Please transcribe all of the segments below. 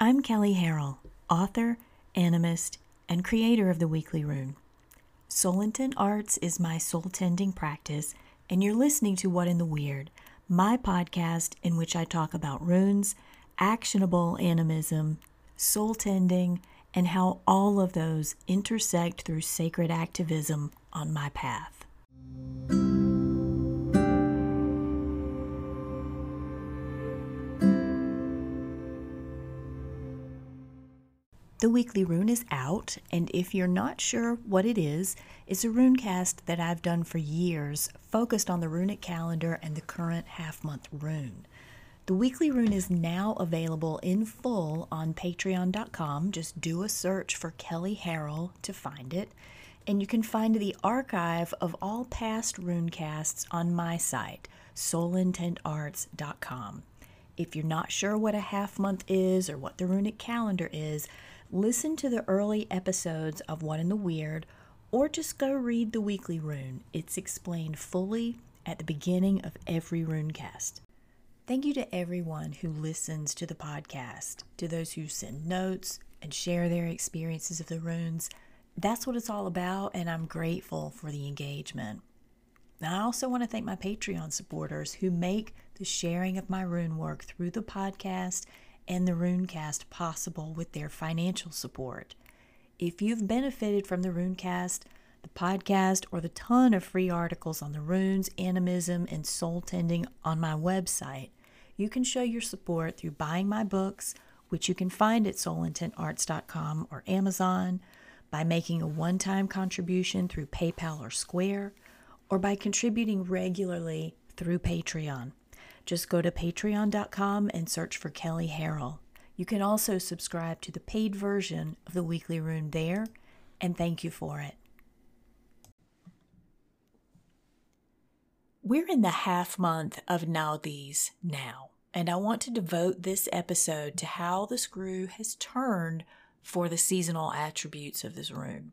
I'm Kelley Harrell, author, animist, and creator of the Weekly Rune. Soul Intent Arts is my soul tending practice, and you're listening to What in the Weird, my podcast in which I talk about runes, actionable animism, soul tending, and how all of those intersect through sacred activism on my path. The weekly rune is out, and if you're not sure what it is, it's a rune cast that I've done for years, focused on the runic calendar and the current half month rune. The weekly rune is now available in full on patreon.com. Just do a search for Kelley Harrell to find it. And you can find the archive of all past rune casts on my site, soulintentarts.com. If you're not sure what a half month is or what the runic calendar is, listen to the early episodes of What in the Weird, or just go read the weekly rune. It's explained fully at the beginning of every runecast. Thank you to everyone who listens to the podcast, to those who send notes and share their experiences of the runes. That's what it's all about, and I'm grateful for the engagement. And I also want to thank my Patreon supporters who make the sharing of my rune work through the podcast and the Runecast possible with their financial support. If you've benefited from the Runecast, the podcast, or the ton of free articles on the runes, animism, and soul tending on my website, you can show your support through buying my books, which you can find at soulintentarts.com or Amazon, by making a one time contribution through PayPal or Square, or by contributing regularly through Patreon. Just go to patreon.com and search for Kelley Harrell. You can also subscribe to the paid version of the Weekly Rune there, and thank you for it. We're in the half month of Nauthiz now, and I want to devote this episode to how the screw has turned for the seasonal attributes of this rune.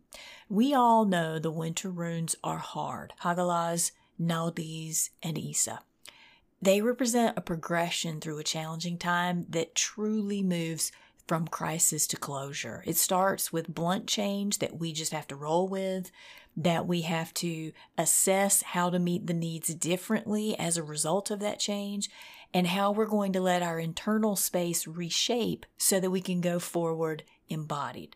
We all know the winter runes are hard Hagalaz, Nauthiz, and Isa. They represent a progression through a challenging time that truly moves from crisis to closure. It starts with blunt change that we just have to roll with, that we have to assess how to meet the needs differently as a result of that change, and how we're going to let our internal space reshape so that we can go forward embodied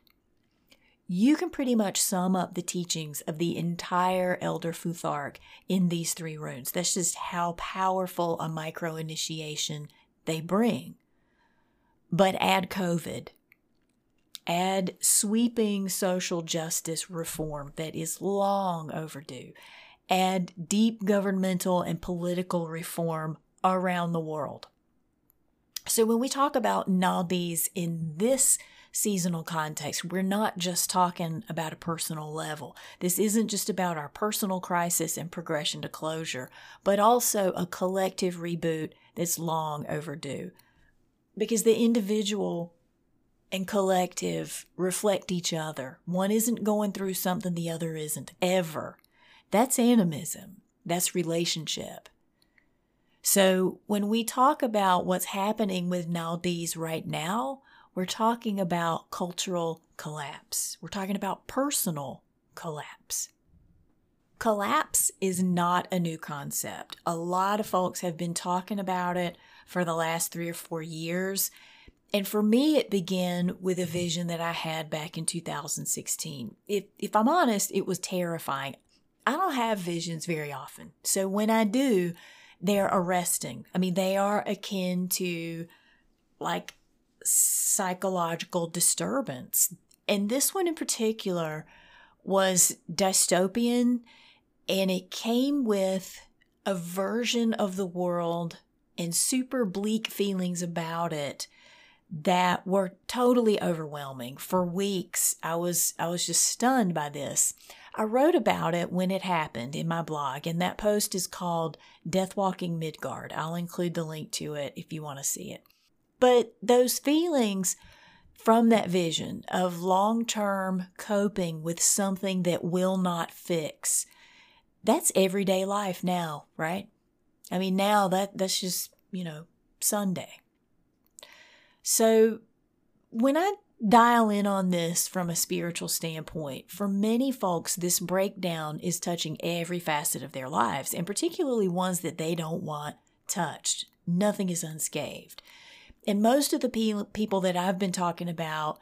you can pretty much sum up the teachings of the entire Elder Futhark in these three runes. That's just how powerful a micro initiation they bring. But add COVID, add sweeping social justice reform that is long overdue, add deep governmental and political reform around the world. So when we talk about Nauthiz in this seasonal context. We're not just talking about a personal level. This isn't just about our personal crisis and progression to closure, but also a collective reboot that's long overdue. Because the individual and collective reflect each other. One isn't going through something the other isn't, ever. That's animism. That's relationship. So when we talk about what's happening with Nauthiz right now, we're talking about cultural collapse. We're talking about personal collapse. Collapse is not a new concept. A lot of folks have been talking about it for the last three or four years. And for me, it began with a vision that I had back in 2016. If, if I'm honest, it was terrifying. I don't have visions very often. So when I do, they're arresting. I mean, they are akin to like psychological disturbance. And this one in particular was dystopian and it came with a version of the world and super bleak feelings about it that were totally overwhelming. For weeks I was I was just stunned by this. I wrote about it when it happened in my blog and that post is called Death Walking Midgard. I'll include the link to it if you want to see it. But those feelings from that vision of long term coping with something that will not fix, that's everyday life now, right? I mean, now that that's just, you know, Sunday. So when I dial in on this from a spiritual standpoint, for many folks, this breakdown is touching every facet of their lives, and particularly ones that they don't want touched. Nothing is unscathed. And most of the pe- people that I've been talking about,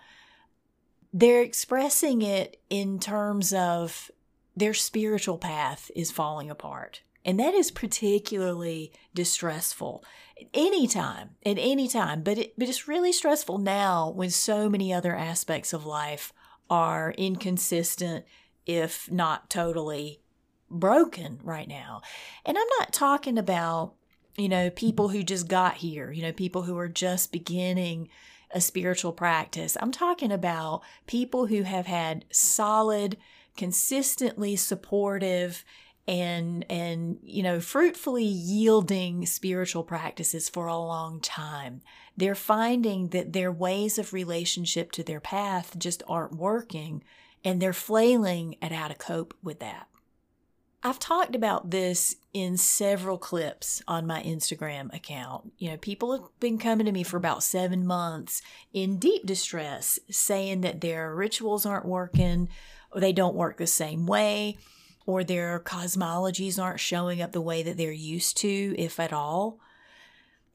they're expressing it in terms of their spiritual path is falling apart. And that is particularly distressful anytime, at any time. But, it, but it's really stressful now when so many other aspects of life are inconsistent, if not totally broken right now. And I'm not talking about, you know, people mm-hmm. who just got here, you know, people who are just beginning a spiritual practice. I'm talking about people who have had solid, consistently supportive, and and you know fruitfully yielding spiritual practices for a long time. They're finding that their ways of relationship to their path just aren't working and they're flailing at how to cope with that. I've talked about this in several clips on my Instagram account. You know, people have been coming to me for about seven months in deep distress, saying that their rituals aren't working or they don't work the same way or their cosmologies aren't showing up the way that they're used to, if at all.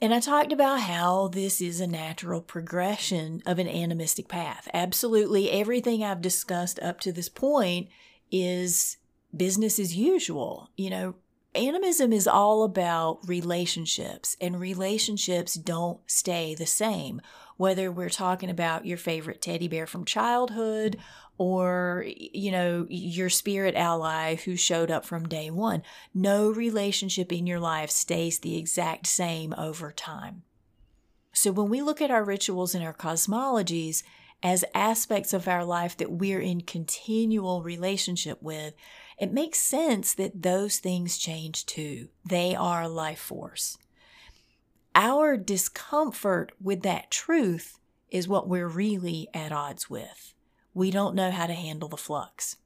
And I talked about how this is a natural progression of an animistic path. Absolutely everything I've discussed up to this point is business as usual. You know, animism is all about relationships, and relationships don't stay the same. Whether we're talking about your favorite teddy bear from childhood or you know your spirit ally who showed up from day 1 no relationship in your life stays the exact same over time so when we look at our rituals and our cosmologies as aspects of our life that we're in continual relationship with it makes sense that those things change too they are life force our discomfort with that truth is what we're really at odds with we don't know how to handle the flux.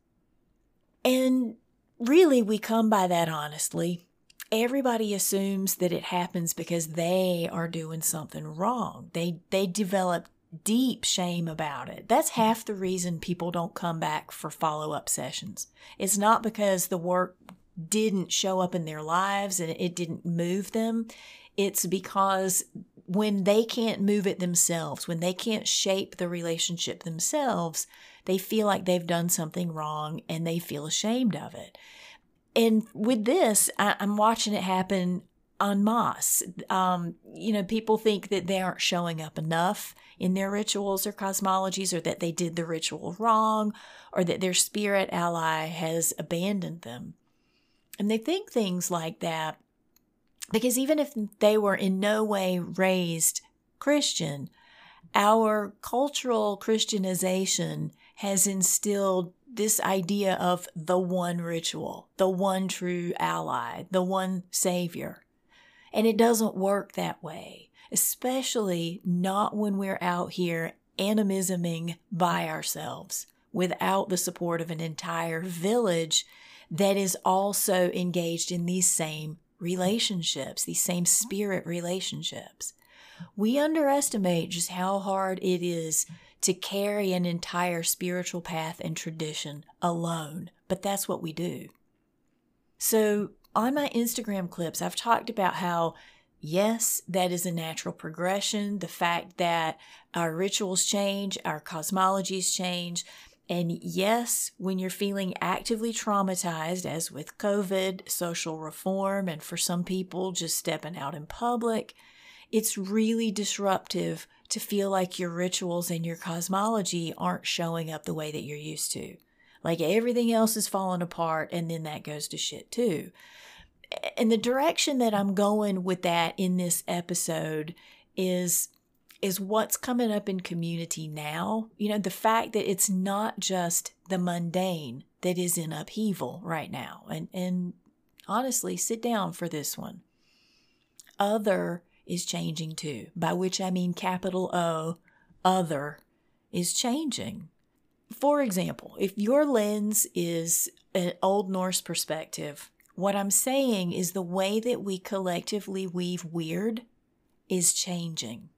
And really, we come by that honestly. Everybody assumes that it happens because they are doing something wrong. They, they develop deep shame about it. That's half the reason people don't come back for follow up sessions. It's not because the work didn't show up in their lives and it didn't move them. It's because when they can't move it themselves, when they can't shape the relationship themselves, they feel like they've done something wrong and they feel ashamed of it. And with this, I, am watching it happen en masse. Um, you know, people think that they aren't showing up enough in their rituals or cosmologies, or that they did the ritual wrong, or that their spirit ally has abandoned them. And they think things like that because even if they were in no way raised Christian, our cultural Christianization has instilled this idea of the one ritual, the one true ally, the one savior. And it doesn't work that way, especially not when we're out here animisming by ourselves without the support of an entire village that is also engaged in these same relationships, these same spirit relationships. We underestimate just how hard it is to carry an entire spiritual path and tradition alone, but that's what we do. So, on my Instagram clips, I've talked about how, yes, that is a natural progression. The fact that our rituals change, our cosmologies change, and yes, when you're feeling actively traumatized, as with COVID, social reform, and for some people, just stepping out in public, it's really disruptive to feel like your rituals and your cosmology aren't showing up the way that you're used to. Like everything else is falling apart, and then that goes to shit too. And the direction that I'm going with that in this episode is is what's coming up in community now. You know, the fact that it's not just the mundane that is in upheaval right now. And and honestly, sit down for this one. Other is changing too, by which I mean capital O, other is changing. For example, if your lens is an Old Norse perspective, what I'm saying is the way that we collectively weave weird is changing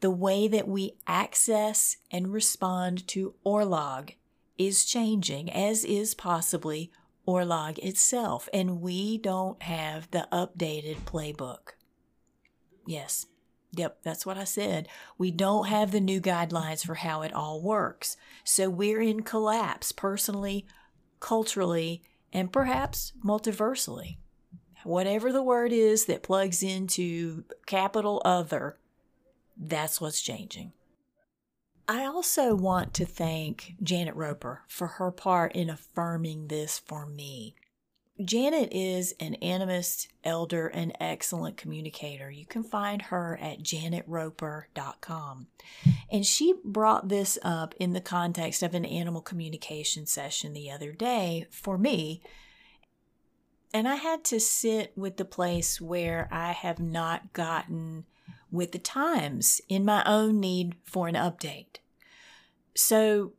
the way that we access and respond to Orlog is changing, as is possibly Orlog itself, and we don't have the updated playbook. Yes, yep, that's what I said. We don't have the new guidelines for how it all works. So we're in collapse personally, culturally, and perhaps multiversally. Whatever the word is that plugs into capital other, that's what's changing. I also want to thank Janet Roper for her part in affirming this for me. Janet is an animist, elder, and excellent communicator. You can find her at janetroper.com. And she brought this up in the context of an animal communication session the other day for me. And I had to sit with the place where I have not gotten with the times in my own need for an update. So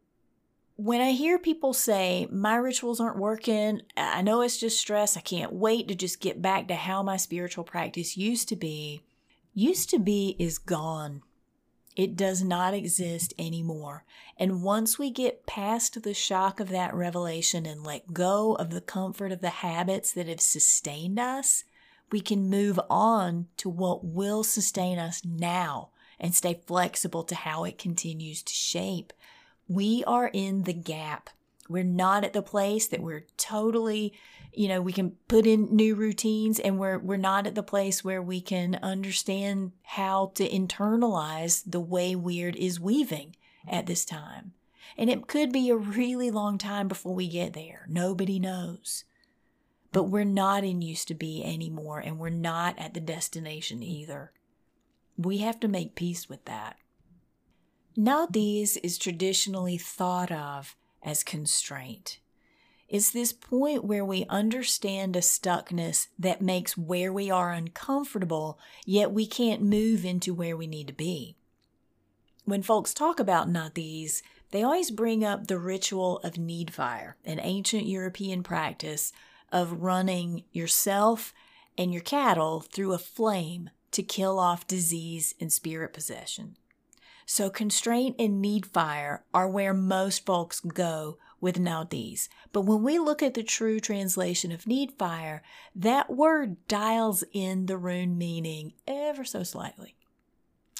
when I hear people say, my rituals aren't working, I know it's just stress, I can't wait to just get back to how my spiritual practice used to be, used to be is gone. It does not exist anymore. And once we get past the shock of that revelation and let go of the comfort of the habits that have sustained us, we can move on to what will sustain us now and stay flexible to how it continues to shape. We are in the gap. We're not at the place that we're totally, you know, we can put in new routines and we're we're not at the place where we can understand how to internalize the way weird is weaving at this time. And it could be a really long time before we get there. Nobody knows. But we're not in used to be anymore, and we're not at the destination either. We have to make peace with that. Nauthiz is traditionally thought of as constraint. It's this point where we understand a stuckness that makes where we are uncomfortable, yet we can't move into where we need to be. When folks talk about Nauthiz, they always bring up the ritual of need fire, an ancient European practice of running yourself and your cattle through a flame to kill off disease and spirit possession. So, constraint and need fire are where most folks go with Nauthiz. But when we look at the true translation of need fire, that word dials in the rune meaning ever so slightly.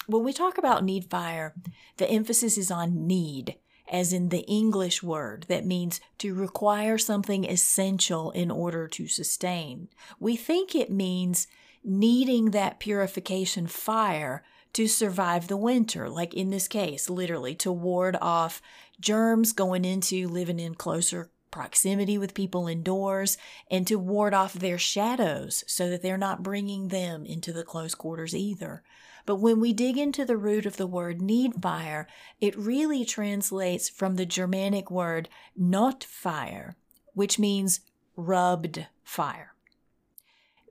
When we talk about need fire, the emphasis is on need as in the English word that means to require something essential in order to sustain. We think it means needing that purification fire to survive the winter, like in this case, literally to ward off germs going into living in closer proximity with people indoors and to ward off their shadows so that they're not bringing them into the close quarters either. But when we dig into the root of the word need fire, it really translates from the Germanic word not fire, which means rubbed fire.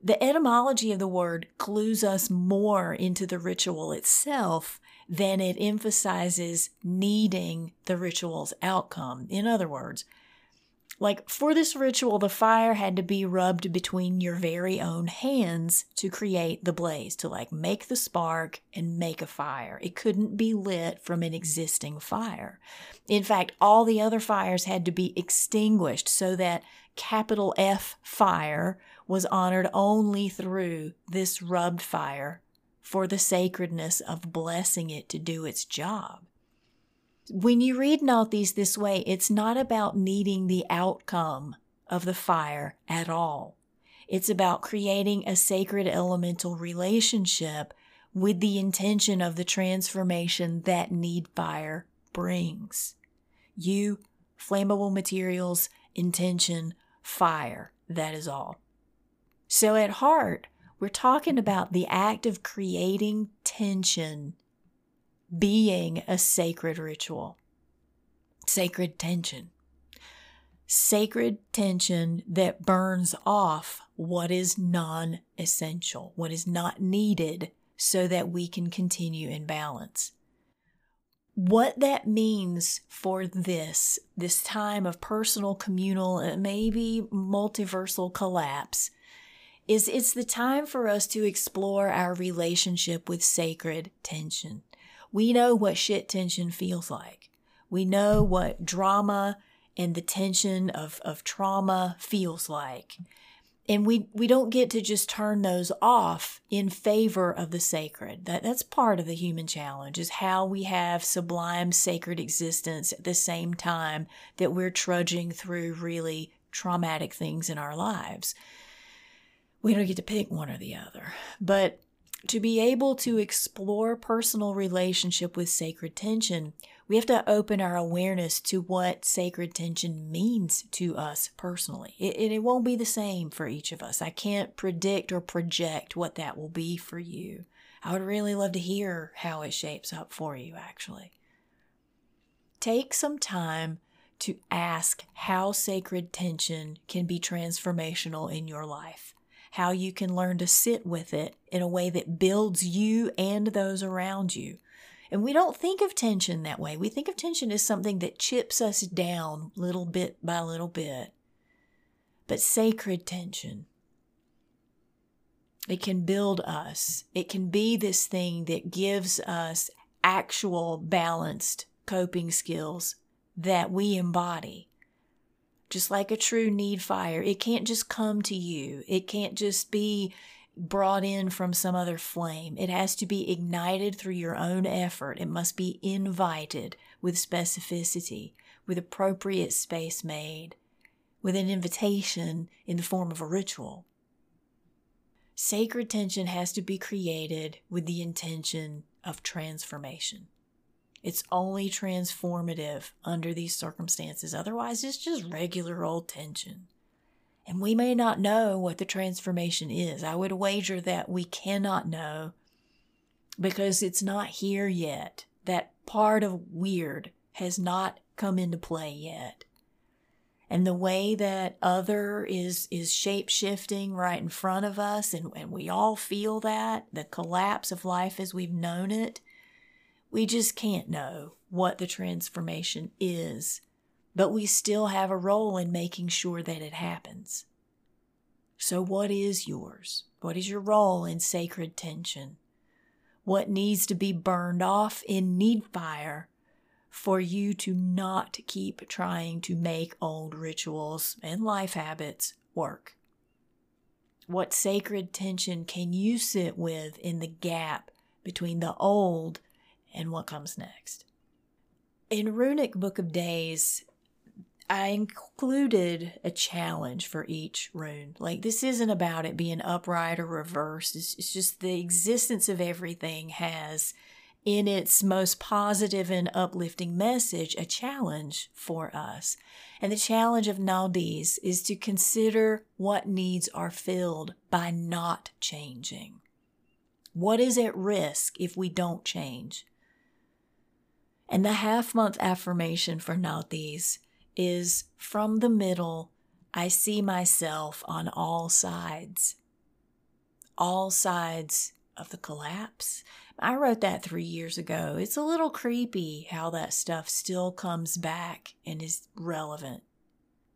The etymology of the word clues us more into the ritual itself than it emphasizes needing the ritual's outcome. In other words, like for this ritual, the fire had to be rubbed between your very own hands to create the blaze, to like make the spark and make a fire. It couldn't be lit from an existing fire. In fact, all the other fires had to be extinguished so that capital F fire was honored only through this rubbed fire for the sacredness of blessing it to do its job. When you read Nauthiz this way, it's not about needing the outcome of the fire at all. It's about creating a sacred elemental relationship with the intention of the transformation that need fire brings. You, flammable materials, intention, fire. That is all. So at heart, we're talking about the act of creating tension being a sacred ritual, sacred tension, sacred tension that burns off what is non essential, what is not needed, so that we can continue in balance. What that means for this, this time of personal, communal, maybe multiversal collapse, is it's the time for us to explore our relationship with sacred tension We know what shit tension feels like. We know what drama and the tension of, of trauma feels like. And we, we don't get to just turn those off in favor of the sacred. That, that's part of the human challenge, is how we have sublime sacred existence at the same time that we're trudging through really traumatic things in our lives. We don't get to pick one or the other. But to be able to explore personal relationship with sacred tension, we have to open our awareness to what sacred tension means to us personally. It, it won't be the same for each of us. I can't predict or project what that will be for you. I would really love to hear how it shapes up for you, actually. Take some time to ask how sacred tension can be transformational in your life how you can learn to sit with it in a way that builds you and those around you. And we don't think of tension that way. We think of tension as something that chips us down little bit by little bit. But sacred tension, it can build us. It can be this thing that gives us actual balanced coping skills that we embody just like a true need fire. It can't just come to you, it can't just be brought in from some other flame. It has to be ignited through your own effort. It must be invited with specificity, with appropriate space made, with an invitation in the form of a ritual. Sacred tension has to be created with the intention of transformation. It's only transformative under these circumstances. Otherwise, it's just regular old tension. And we may not know what the transformation is. I would wager that we cannot know because it's not here yet. That part of weird has not come into play yet. And the way that other is is shape shifting right in front of us, and, and we all feel that, the collapse of life as we've known it, we just can't know what the transformation is, but we still have a role in making sure that it happens. So, what is yours? What is your role in sacred tension? What needs to be burned off in need fire for you to not keep trying to make old rituals and life habits work? What sacred tension can you sit with in the gap between the old and what comes next. In Runic Book of Days, I included a challenge for each rune. Like, this isn't about it being upright or reversed. It's, it's, just the existence of everything has, in its most positive and uplifting message, a challenge for us. And the challenge of Nauthiz is to consider what needs are filled by not changing. What is at risk if we don't change? And the half month affirmation for Nauthiz is from the middle, I see myself on all sides. All sides of the collapse. I wrote that three years ago. It's a little creepy how that stuff still comes back and is relevant.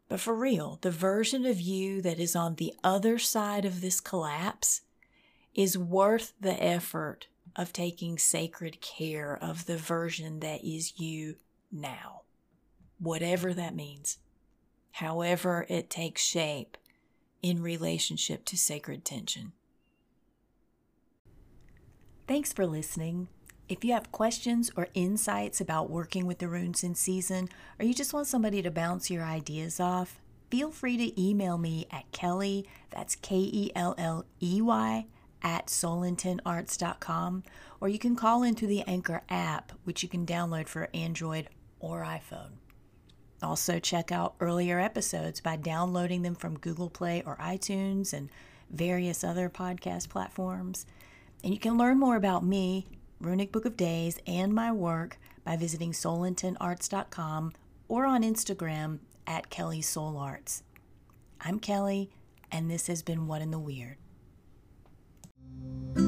But for real, the version of you that is on the other side of this collapse is worth the effort of taking sacred care of the version that is you now, whatever that means, however it takes shape in relationship to sacred tension. Thanks for listening. If you have questions or insights about working with the runes in season, or you just want somebody to bounce your ideas off, feel free to email me at Kelley, that's K E L L E Y, at soulintentarts.com, or you can call into the Anchor app, which you can download for Android or iPhone. Also, check out earlier episodes by downloading them from Google Play or iTunes and various other podcast platforms. And you can learn more about me, Runic Book of Days, and my work by visiting soulintentarts.com or on Instagram at Kelley Soul Arts. I'm Kelley, and this has been What in the Weird thank you